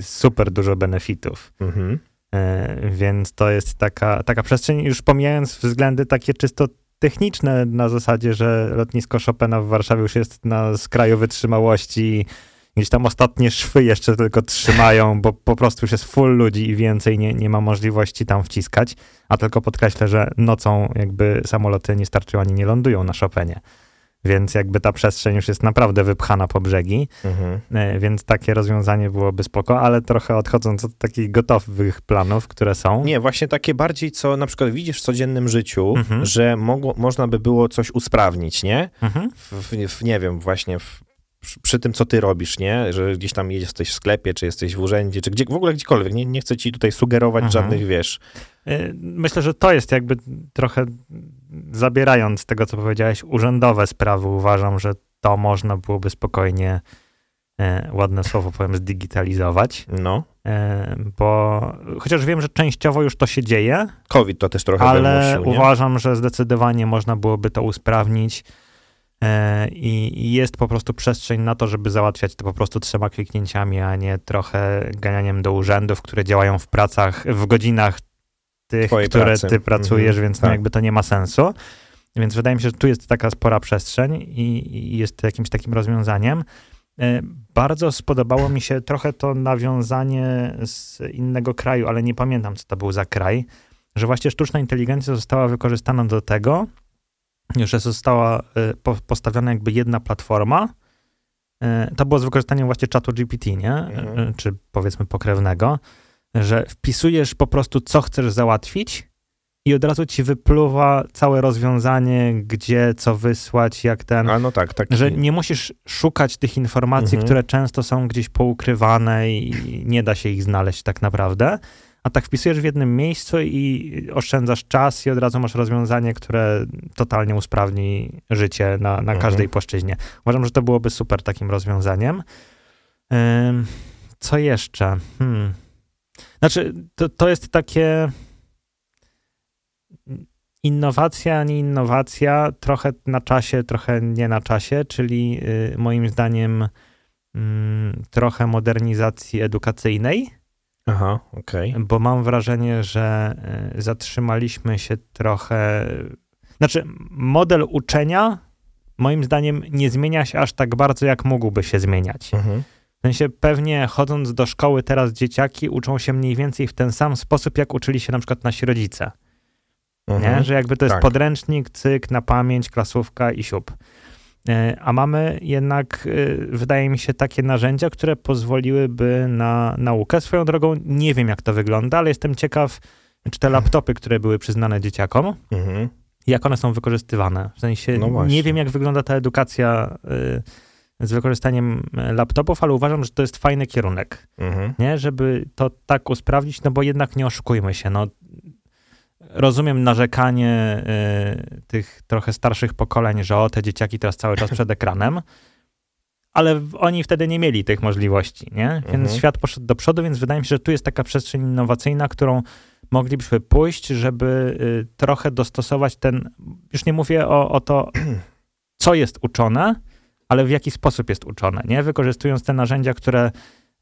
super dużo benefitów. Mhm. E, Więc to jest taka, taka przestrzeń, już pomijając względy takie czysto techniczne, na zasadzie, że lotnisko Chopina w Warszawie już jest na skraju wytrzymałości. Gdzieś tam ostatnie szwy jeszcze tylko trzymają, bo po prostu już jest full ludzi i więcej nie, nie ma możliwości tam wciskać. A tylko podkreślę, że nocą jakby samoloty nie starczyły ani nie lądują na Chopinie. Więc jakby ta przestrzeń już jest naprawdę wypchana po brzegi. Mhm. E, Więc takie rozwiązanie byłoby spoko, ale trochę odchodząc od takich gotowych planów, które są. Nie, właśnie takie bardziej, co na przykład widzisz w codziennym życiu, Mhm. że mogło, można by było coś usprawnić, nie? Mhm. W, w, w, nie wiem, właśnie w, przy, tym, co ty robisz, nie? Że gdzieś tam jesteś w sklepie, czy jesteś w urzędzie, czy gdzie, w ogóle gdziekolwiek. Nie, nie chcę ci tutaj sugerować Mhm. żadnych, wiesz. E, Myślę, że to jest jakby trochę zabierając tego, co powiedziałeś, urzędowe sprawy. Uważam, że to można byłoby spokojnie, e, ładne słowo powiem, zdigitalizować. No. E, Bo chociaż wiem, że częściowo już to się dzieje, COVID to też trochę ale wymusił, uważam, że zdecydowanie można byłoby to usprawnić i i jest po prostu przestrzeń na to, żeby załatwiać to po prostu trzema kliknięciami, a nie trochę ganianiem do urzędów, które działają w pracach, w godzinach tych, Twojej które pracy. ty pracujesz, Mhm, więc no tak. jakby to nie ma sensu. Więc wydaje mi się, że tu jest taka spora przestrzeń i, i jest jakimś takim rozwiązaniem. E, Bardzo spodobało mi się trochę to nawiązanie z innego kraju, ale nie pamiętam, co to był za kraj, że właśnie sztuczna inteligencja została wykorzystana do tego, że została po- postawiona jakby jedna platforma. E, To było z wykorzystaniem właśnie czatu GPT, nie? Mhm. E, Czy powiedzmy pokrewnego, że wpisujesz po prostu, co chcesz załatwić i od razu ci wypluwa całe rozwiązanie, gdzie, co wysłać, jak ten A no tak, tak. że nie musisz szukać tych informacji, Mhm. które często są gdzieś poukrywane i nie da się ich znaleźć tak naprawdę. A tak wpisujesz w jednym miejscu i oszczędzasz czas i od razu masz rozwiązanie, które totalnie usprawni życie na, na Mhm. każdej płaszczyźnie. Uważam, że to byłoby super takim rozwiązaniem. Co jeszcze? Hmm. Znaczy, to, to jest takie innowacja, nie innowacja, trochę na czasie, trochę nie na czasie, czyli y, moim zdaniem mm, trochę modernizacji edukacyjnej, Aha, okej. bo mam wrażenie, że y, zatrzymaliśmy się trochę. Znaczy, model uczenia moim zdaniem nie zmienia się aż tak bardzo, jak mógłby się zmieniać. Mhm. W sensie pewnie chodząc do szkoły teraz dzieciaki uczą się mniej więcej w ten sam sposób, jak uczyli się na przykład nasi rodzice. Mhm. Że jakby to jest Tak. podręcznik, cyk, na pamięć, klasówka i siup. E, A mamy jednak, e, wydaje mi się, takie narzędzia, które pozwoliłyby na naukę. Swoją drogą nie wiem, jak to wygląda, ale jestem ciekaw, czy te laptopy, które były przyznane dzieciakom, Mhm. jak one są wykorzystywane. W sensie No nie wiem, jak wygląda ta edukacja y, z wykorzystaniem e, laptopów, ale uważam, że to jest fajny kierunek, Mhm. nie? Żeby to tak usprawnić, no bo jednak nie oszukujmy się, no. Rozumiem narzekanie y, tych trochę starszych pokoleń, że o, te dzieciaki teraz cały czas przed ekranem, ale oni wtedy nie mieli tych możliwości, nie? Więc Mhm. świat poszedł do przodu, więc wydaje mi się, że tu jest taka przestrzeń innowacyjna, którą moglibyśmy pójść, żeby y, trochę dostosować ten, już nie mówię o, o to, co jest uczone, ale w jaki sposób jest uczone, nie? Wykorzystując te narzędzia, które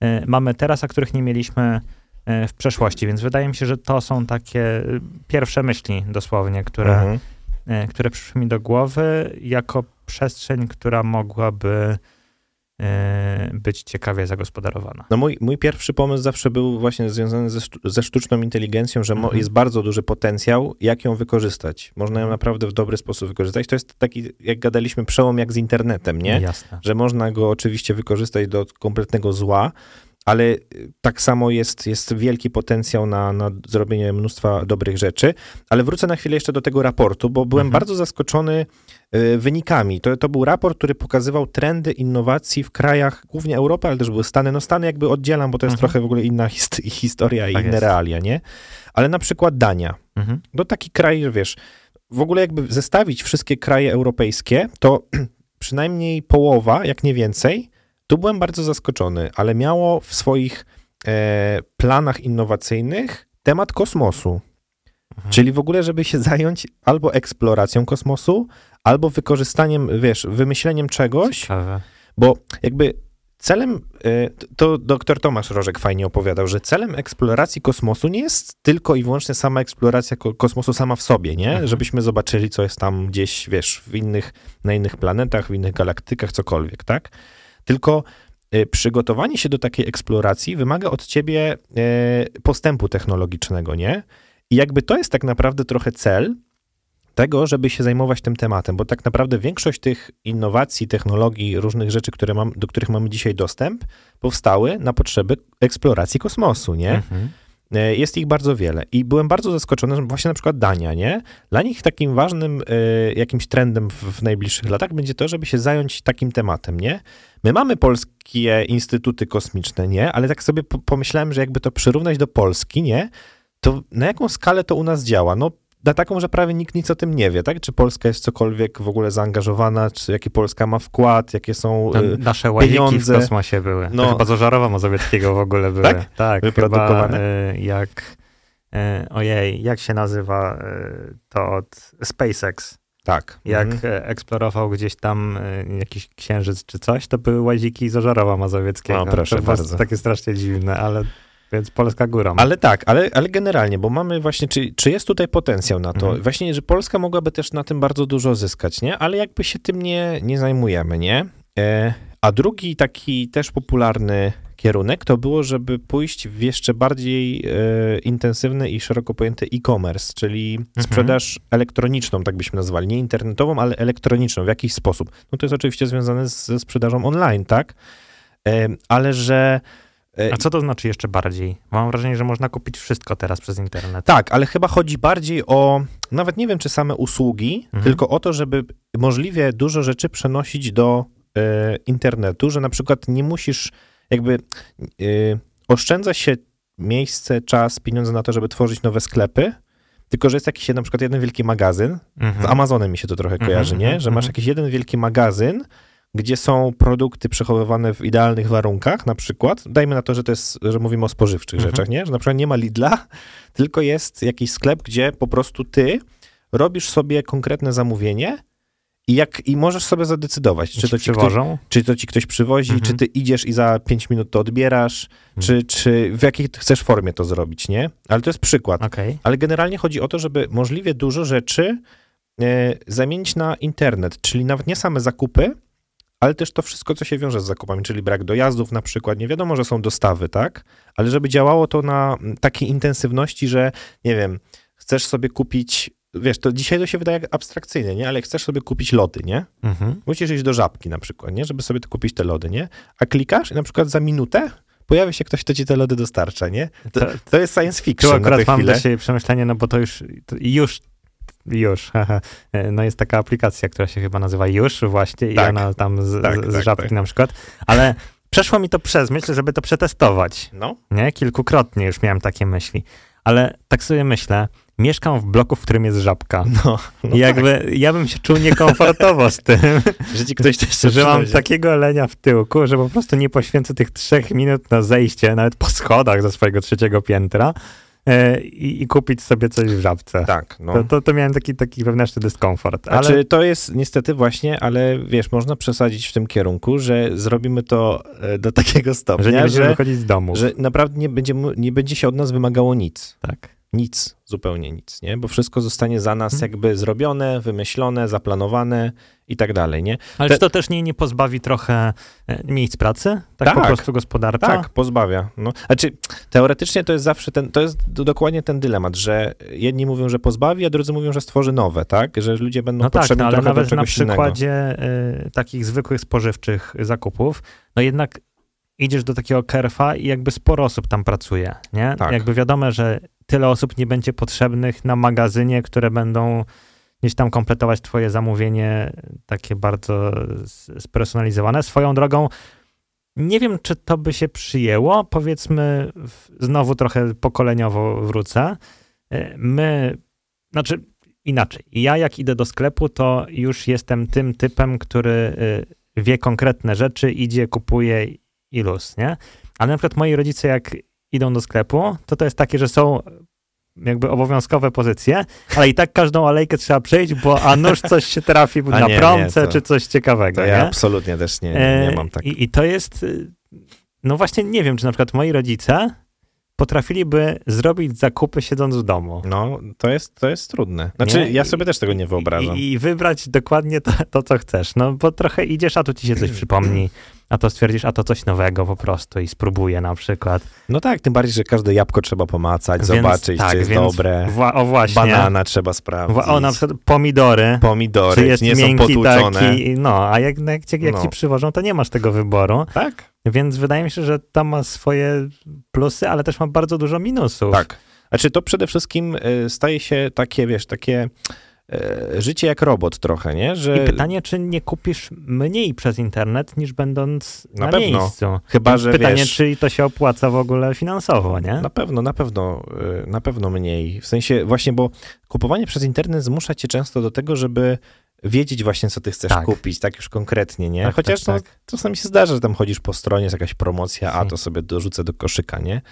y, mamy teraz, a których nie mieliśmy w przeszłości, więc wydaje mi się, że to są takie y, pierwsze myśli dosłownie, które, Mhm. y, które przyszły mi do głowy jako przestrzeń, która mogłaby y, być ciekawie zagospodarowana. No mój, mój pierwszy pomysł zawsze był właśnie związany ze, ze sztuczną inteligencją, że Mhm. jest bardzo duży potencjał, jak ją wykorzystać. Można ją naprawdę w dobry sposób wykorzystać. To jest taki, jak gadaliśmy, przełom jak z internetem, nie? Jasne. Że można go oczywiście wykorzystać do kompletnego zła, ale y, tak samo jest, jest wielki potencjał na, na zrobienie mnóstwa dobrych rzeczy. Ale wrócę na chwilę jeszcze do tego raportu, bo byłem Mhm. bardzo zaskoczony y, wynikami. To, to był raport, który pokazywał trendy innowacji w krajach, głównie Europy, ale też były Stany. No Stany jakby oddzielam, bo to jest Mhm. trochę w ogóle inna hist- historia i Tak inne jest. realia, nie? Ale na przykład Dania. Mhm. No taki kraj, że wiesz, w ogóle jakby zestawić wszystkie kraje europejskie, to przynajmniej połowa, jak nie więcej, tu byłem bardzo zaskoczony, ale miało w swoich e, planach innowacyjnych temat kosmosu. Mhm. Czyli w ogóle, żeby się zająć albo eksploracją kosmosu, albo wykorzystaniem, wiesz, wymyśleniem czegoś, Ciekawe. bo jakby celem, e, to doktor Tomasz Rożek fajnie opowiadał, że celem eksploracji kosmosu nie jest tylko i wyłącznie sama eksploracja ko- kosmosu sama w sobie, nie? Mhm. Żebyśmy zobaczyli, co jest tam gdzieś, wiesz, w innych, na innych planetach, w innych galaktykach, cokolwiek, tak? Tylko e, przygotowanie się do takiej eksploracji wymaga od ciebie e, postępu technologicznego, nie? I jakby to jest tak naprawdę trochę cel tego, żeby się zajmować tym tematem, bo tak naprawdę większość tych innowacji, technologii, różnych rzeczy, które mam, do których mamy dzisiaj dostęp, powstały na potrzeby eksploracji kosmosu, nie? Mhm. E, Jest ich bardzo wiele. I byłem bardzo zaskoczony, że właśnie na przykład Dania, nie? Dla nich takim ważnym e, jakimś trendem w, najbliższych latach będzie to, żeby się zająć takim tematem, nie? My mamy polskie instytuty kosmiczne, nie? Ale tak sobie po- pomyślałem, że jakby to przyrównać do Polski, nie? To na jaką skalę to u nas działa? No na taką, że prawie nikt nic o tym nie wie, tak? Czy Polska jest cokolwiek w ogóle zaangażowana, czy jaki Polska ma wkład, jakie są... No, y, nasze łaziki pieniądze. w kosmosie były. No. To chyba z Ożarowa Mazowieckiego w ogóle były. Tak? Tak, Wyprodukowane? chyba y, jak... Y, ojej, jak się nazywa y, to od SpaceX? tak. Jak Mhm. eksplorował gdzieś tam jakiś księżyc czy coś, to były łaziki z Ożarowa Mazowieckiego. O, proszę to bardzo. takie strasznie dziwne, ale więc Polska górą. Ale tak, ale, ale generalnie, bo mamy właśnie, czy, czy jest tutaj potencjał na to? Mhm. Właśnie, że Polska mogłaby też na tym bardzo dużo zyskać, nie? Ale jakby się tym nie, nie zajmujemy, nie? E, a drugi taki też popularny kierunek to było, żeby pójść w jeszcze bardziej e, intensywny i szeroko pojęty e-commerce, czyli sprzedaż elektroniczną, tak byśmy nazwali. Nie internetową, ale elektroniczną w jakiś sposób. No to jest oczywiście związane z, ze sprzedażą online, tak? E, ale że A co to znaczy jeszcze bardziej? Mam wrażenie, że można kupić wszystko teraz przez internet. Tak, ale chyba chodzi bardziej o, nawet nie wiem, czy same usługi, Mhm. tylko o to, żeby możliwie dużo rzeczy przenosić do e, internetu, że na przykład nie musisz jakby e, oszczędza się miejsce, czas, pieniądze na to, żeby tworzyć nowe sklepy, tylko że jest jakiś na przykład jeden wielki magazyn, Mhm. z Amazonem mi się to trochę Mhm, kojarzy, nie? mhm, Że masz mhm. jakiś jeden wielki magazyn, gdzie są produkty przechowywane w idealnych warunkach, na przykład. Dajmy na to, że to jest, że mówimy o spożywczych Mhm. rzeczach, nie? Że na przykład nie ma Lidla, tylko jest jakiś sklep, gdzie po prostu ty robisz sobie konkretne zamówienie i jak i możesz sobie zadecydować, czy to, ci ktoś, przywożą? czy to ci ktoś przywozi, Mhm. czy ty idziesz i za 5 minut to odbierasz, czy, czy w jakiej chcesz formie to zrobić, nie? Ale to jest przykład. Okej. Ale generalnie chodzi o to, żeby możliwie dużo rzeczy e, zamienić na internet, czyli nawet nie same zakupy, ale też to wszystko, co się wiąże z zakupami, czyli brak dojazdów na przykład. Nie wiadomo, że są dostawy, tak? Ale żeby działało to na takiej intensywności, że nie wiem, chcesz sobie kupić, wiesz, to dzisiaj to się wydaje jak abstrakcyjne, nie? Ale chcesz sobie kupić lody, nie? Mhm. Musisz iść do żabki na przykład, nie? Żeby sobie to kupić te lody, nie? A klikasz i na przykład za minutę pojawia się ktoś, kto ci te lody dostarcza, nie? To, To- jest science Tu fiction na tę akurat mam chwilę. dla siebie przemyślenie, no bo to już, to już już. No jest taka aplikacja, która się chyba nazywa Już właśnie i Tak. ona tam z, Tak, z tak, żabki tak. na przykład. Ale przeszło mi to przez myśl, żeby to przetestować. No, Nie? Kilkukrotnie już miałem takie myśli. Ale tak sobie myślę, mieszkam w bloku, w którym jest żabka. no, no I jakby ja bym się czuł niekomfortowo z tym, tak, że ci ktoś to jeszcze że mam takiego olenia w tyłku, że po prostu nie poświęcę tych trzech minut na zejście, nawet po schodach ze swojego trzeciego piętra i, i kupić sobie coś w żabce. Tak, no. To, to, to miałem taki, taki wewnętrzny dyskomfort. Ale Znaczy, to jest niestety właśnie, ale wiesz, można przesadzić w tym kierunku, że zrobimy to e, do takiego że stopnia, nie będziemy że, wychodzić z domu. że naprawdę nie będzie, mu- nie będzie się od nas wymagało nic. Tak. Nic, zupełnie nic, nie? Bo wszystko zostanie za nas Mhm. jakby zrobione, wymyślone, zaplanowane i tak dalej, nie? Ale Te- czy to też nie, nie pozbawi trochę e, miejsc pracy? Tak, Tak. po prostu gospodarczo? Tak, pozbawia. No. Znaczy, teoretycznie to jest zawsze ten, to jest do- dokładnie ten dylemat, że jedni mówią, że pozbawi, a drudzy mówią, że stworzy nowe, tak? Że ludzie będą No tak, potrzebni no, ale nawet na przykładzie y, takich zwykłych spożywczych zakupów, no jednak idziesz do takiego kerfa i jakby sporo osób tam pracuje, nie? Tak. Jakby wiadomo, że tyle osób nie będzie potrzebnych na magazynie, które będą gdzieś tam kompletować twoje zamówienie takie bardzo spersonalizowane. Swoją drogą, nie wiem, czy to by się przyjęło, powiedzmy, znowu trochę pokoleniowo wrócę. Y, My, znaczy inaczej. Ja jak idę do sklepu, to już jestem tym typem, który y, wie konkretne rzeczy, idzie, kupuje i luz, nie? Ale na przykład moi rodzice jak idą do sklepu, to to jest takie, że są jakby obowiązkowe pozycje, ale i tak każdą alejkę trzeba przejść, bo a nuż coś się trafi na nie, nie, promce, to- czy coś ciekawego, To nie? ja absolutnie też nie, nie, nie mam tak. I, I to jest, y, no właśnie nie wiem, czy na przykład moi rodzice potrafiliby zrobić zakupy siedząc w domu. No, to jest, to jest trudne. Znaczy, Nie? ja sobie też tego nie wyobrażam. I, I wybrać dokładnie to, to, co chcesz. No bo trochę idziesz, a tu ci się coś przypomni, a to stwierdzisz, a to coś nowego po prostu i spróbuję na przykład. No tak, tym bardziej, że każde jabłko trzeba pomacać, Więc zobaczyć, tak, czy jest dobre. Wła, o właśnie. Banana trzeba sprawdzić. Wa- O, na przykład pomidory. Pomidory, czy jest nie są potłuczone. taki, no, a jak, jak, ci, jak No. ci przywożą, to nie masz tego wyboru, Tak, więc wydaje mi się, że to ma swoje plusy, ale też ma bardzo dużo minusów. tak. Znaczy, to przede wszystkim y, staje się takie, wiesz, takie życie jak robot trochę, nie? Że I pytanie, czy nie kupisz mniej przez internet, niż będąc Na na, pewno. miejscu. chyba, że pytanie, wiesz... czy to się opłaca w ogóle finansowo, nie? Na pewno, na pewno, y, na pewno mniej. W sensie właśnie, bo kupowanie przez internet zmusza cię często do tego, żeby wiedzieć właśnie, co ty chcesz Tak. kupić, tak już konkretnie, nie? Tak, Chociaż tak, no, tak. czasami się zdarza, że tam chodzisz po stronie, jest jakaś promocja, a Hmm. to sobie dorzucę do koszyka, nie?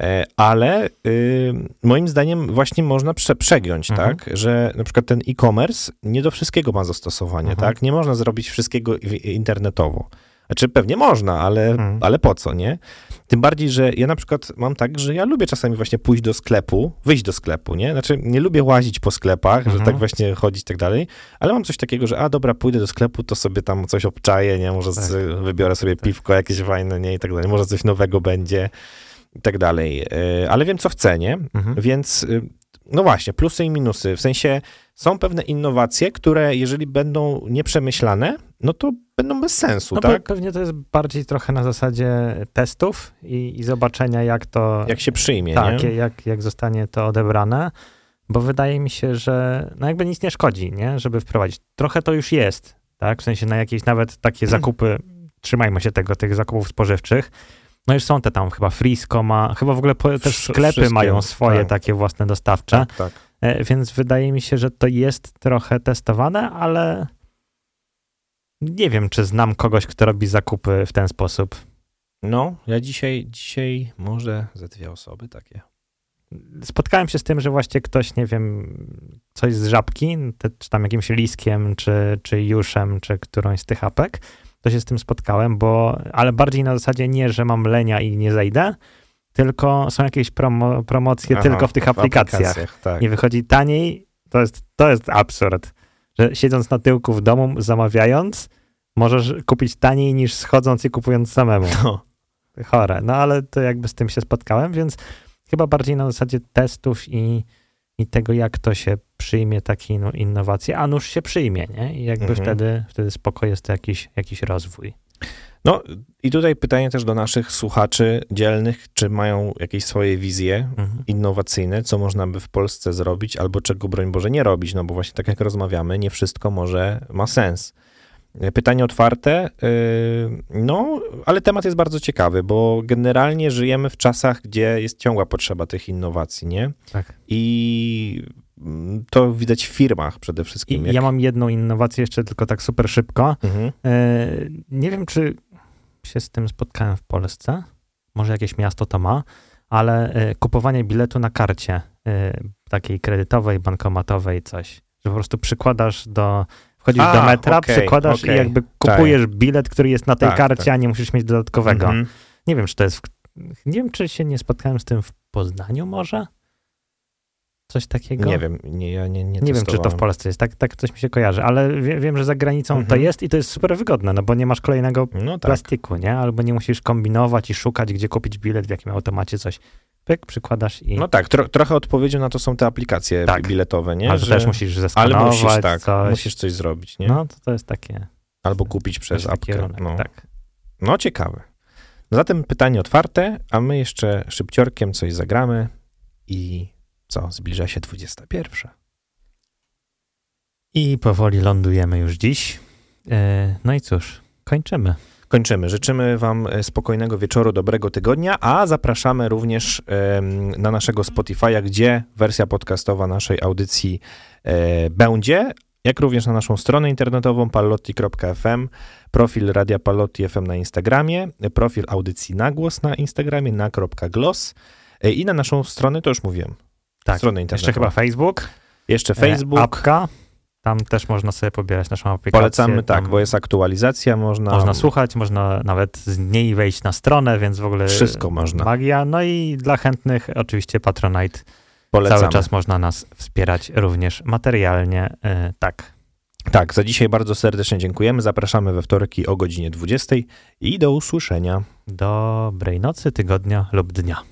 E, Ale y, moim zdaniem właśnie można prze, przegiąć, Mhm. tak, że na przykład ten e-commerce nie do wszystkiego ma zastosowanie, Mhm. tak? Nie można zrobić wszystkiego internetowo. Znaczy pewnie można, ale, Mhm. ale po co, nie? Tym bardziej, że ja na przykład mam tak, że ja lubię czasami właśnie pójść do sklepu, wyjść do sklepu, nie? Znaczy nie lubię łazić po sklepach, że Mhm. tak właśnie chodzić i tak dalej, ale mam coś takiego, że a dobra, pójdę do sklepu, to sobie tam coś obczaję, nie? Może Tak. z, wybiorę sobie Tak. piwko jakieś fajne, nie? I tak dalej. Może coś nowego będzie i tak dalej. E, Ale wiem, co chcę, nie? Mhm. Więc y, no właśnie, plusy i minusy. W sensie są pewne innowacje, które jeżeli będą nieprzemyślane, no to będą bez sensu, No tak? pe- pewnie to jest bardziej trochę na zasadzie testów i, i zobaczenia, jak to. Jak się przyjmie, tak, nie? jak, jak zostanie to odebrane. Bo wydaje mi się, że no jakby nic nie szkodzi, nie? Żeby wprowadzić. Trochę to już jest, tak? W sensie na jakieś nawet takie zakupy, trzymajmy się tego, tych zakupów spożywczych. No już są te tam chyba Frisco ma, chyba w ogóle też sklepy wszystkie, mają swoje tak. takie własne dostawcze. Tak, tak. E, Więc wydaje mi się, że to jest trochę testowane, ale nie wiem, czy znam kogoś, kto robi zakupy w ten sposób. No, ja dzisiaj, dzisiaj może ze dwie osoby takie. Spotkałem się z tym, że właśnie ktoś, nie wiem, coś z żabki, czy tam jakimś liskiem, czy, czy juszem, czy którąś z tych apek, to się z tym spotkałem, bo, ale bardziej na zasadzie nie, że mam lenia i nie zejdę, tylko są jakieś promo, promocje Aha, tylko w tych aplikacjach. tak. i wychodzi taniej, to jest, to jest absurd, że siedząc na tyłku w domu, zamawiając, możesz kupić taniej niż schodząc i kupując samemu. No. Chore. No ale to jakby z tym się spotkałem, więc chyba bardziej na zasadzie testów i, i tego, jak to się przyjmie, takie no, innowacje, a nuż się przyjmie, nie? I jakby Mhm. wtedy, wtedy spoko jest to jakiś, jakiś rozwój. No i tutaj pytanie też do naszych słuchaczy dzielnych, czy mają jakieś swoje wizje Mhm. innowacyjne, co można by w Polsce zrobić, albo czego broń Boże nie robić, no bo właśnie tak jak rozmawiamy, nie wszystko może ma sens. Pytanie otwarte, yy, no, ale temat jest bardzo ciekawy, bo generalnie żyjemy w czasach, gdzie jest ciągła potrzeba tych innowacji, nie? Tak. I to widać w firmach przede wszystkim. Jak- ja mam jedną innowację jeszcze tylko tak super szybko. Mhm. E, Nie wiem, czy się z tym spotkałem w Polsce. Może jakieś miasto to ma, ale e, kupowanie biletu na karcie e, takiej kredytowej, bankomatowej, coś. Że po prostu przykładasz do. Wchodzisz A, do metra, okej, przykładasz okej. i jakby kupujesz bilet, który jest na tej Tak, karcie, tak. a nie musisz mieć dodatkowego. Mhm. Nie wiem, czy to jest. W, nie wiem, czy się nie spotkałem z tym w Poznaniu może? Coś takiego? Nie wiem, nie, ja nie, nie Nie wiem, czy to w. Polsce jest. Tak, tak coś mi się kojarzy, ale wie, wiem, że za granicą to Mhm. jest i to jest super wygodne, no bo nie masz kolejnego No tak. plastiku, nie? Albo nie musisz kombinować i szukać, gdzie kupić bilet, w jakim automacie coś. Pyk, przykładasz i... No tak, tro, trochę odpowiedzią na to są te aplikacje Tak. biletowe, nie? ale to Że- też musisz Ale zeskanować musisz, tak, coś. musisz coś zrobić, nie? No, to, to jest takie... Albo kupić przez apkę. kierunek, No. Tak. no, ciekawe. Zatem pytanie otwarte, a my jeszcze szybciorkiem coś zagramy i co, zbliża się 21. I powoli lądujemy już dziś. E, No i cóż, kończymy. Kończymy. Życzymy Wam e, spokojnego wieczoru, dobrego tygodnia, a zapraszamy również na naszego Spotify'a, gdzie wersja podcastowa naszej audycji e, będzie, jak również na naszą stronę internetową pallotti.fm, profil Radia Pallotti FM na Instagramie, profil audycji Nagłos na Instagramie, na.glos i na naszą stronę, to już mówiłem, Tak. stronę Jeszcze chyba Facebook. Jeszcze e, Facebook. Apka. Tam też można sobie pobierać naszą aplikację. Polecamy, tak, bo jest aktualizacja, można... Można słuchać, można nawet z niej wejść na stronę, więc w ogóle Wszystko można. magia. No i dla chętnych oczywiście Patronite. Polecamy. Cały czas można nas wspierać również materialnie. E, tak. Tak, za dzisiaj bardzo serdecznie dziękujemy. Zapraszamy we wtorki o godzinie 20 i do usłyszenia. Dobrej nocy, tygodnia lub dnia.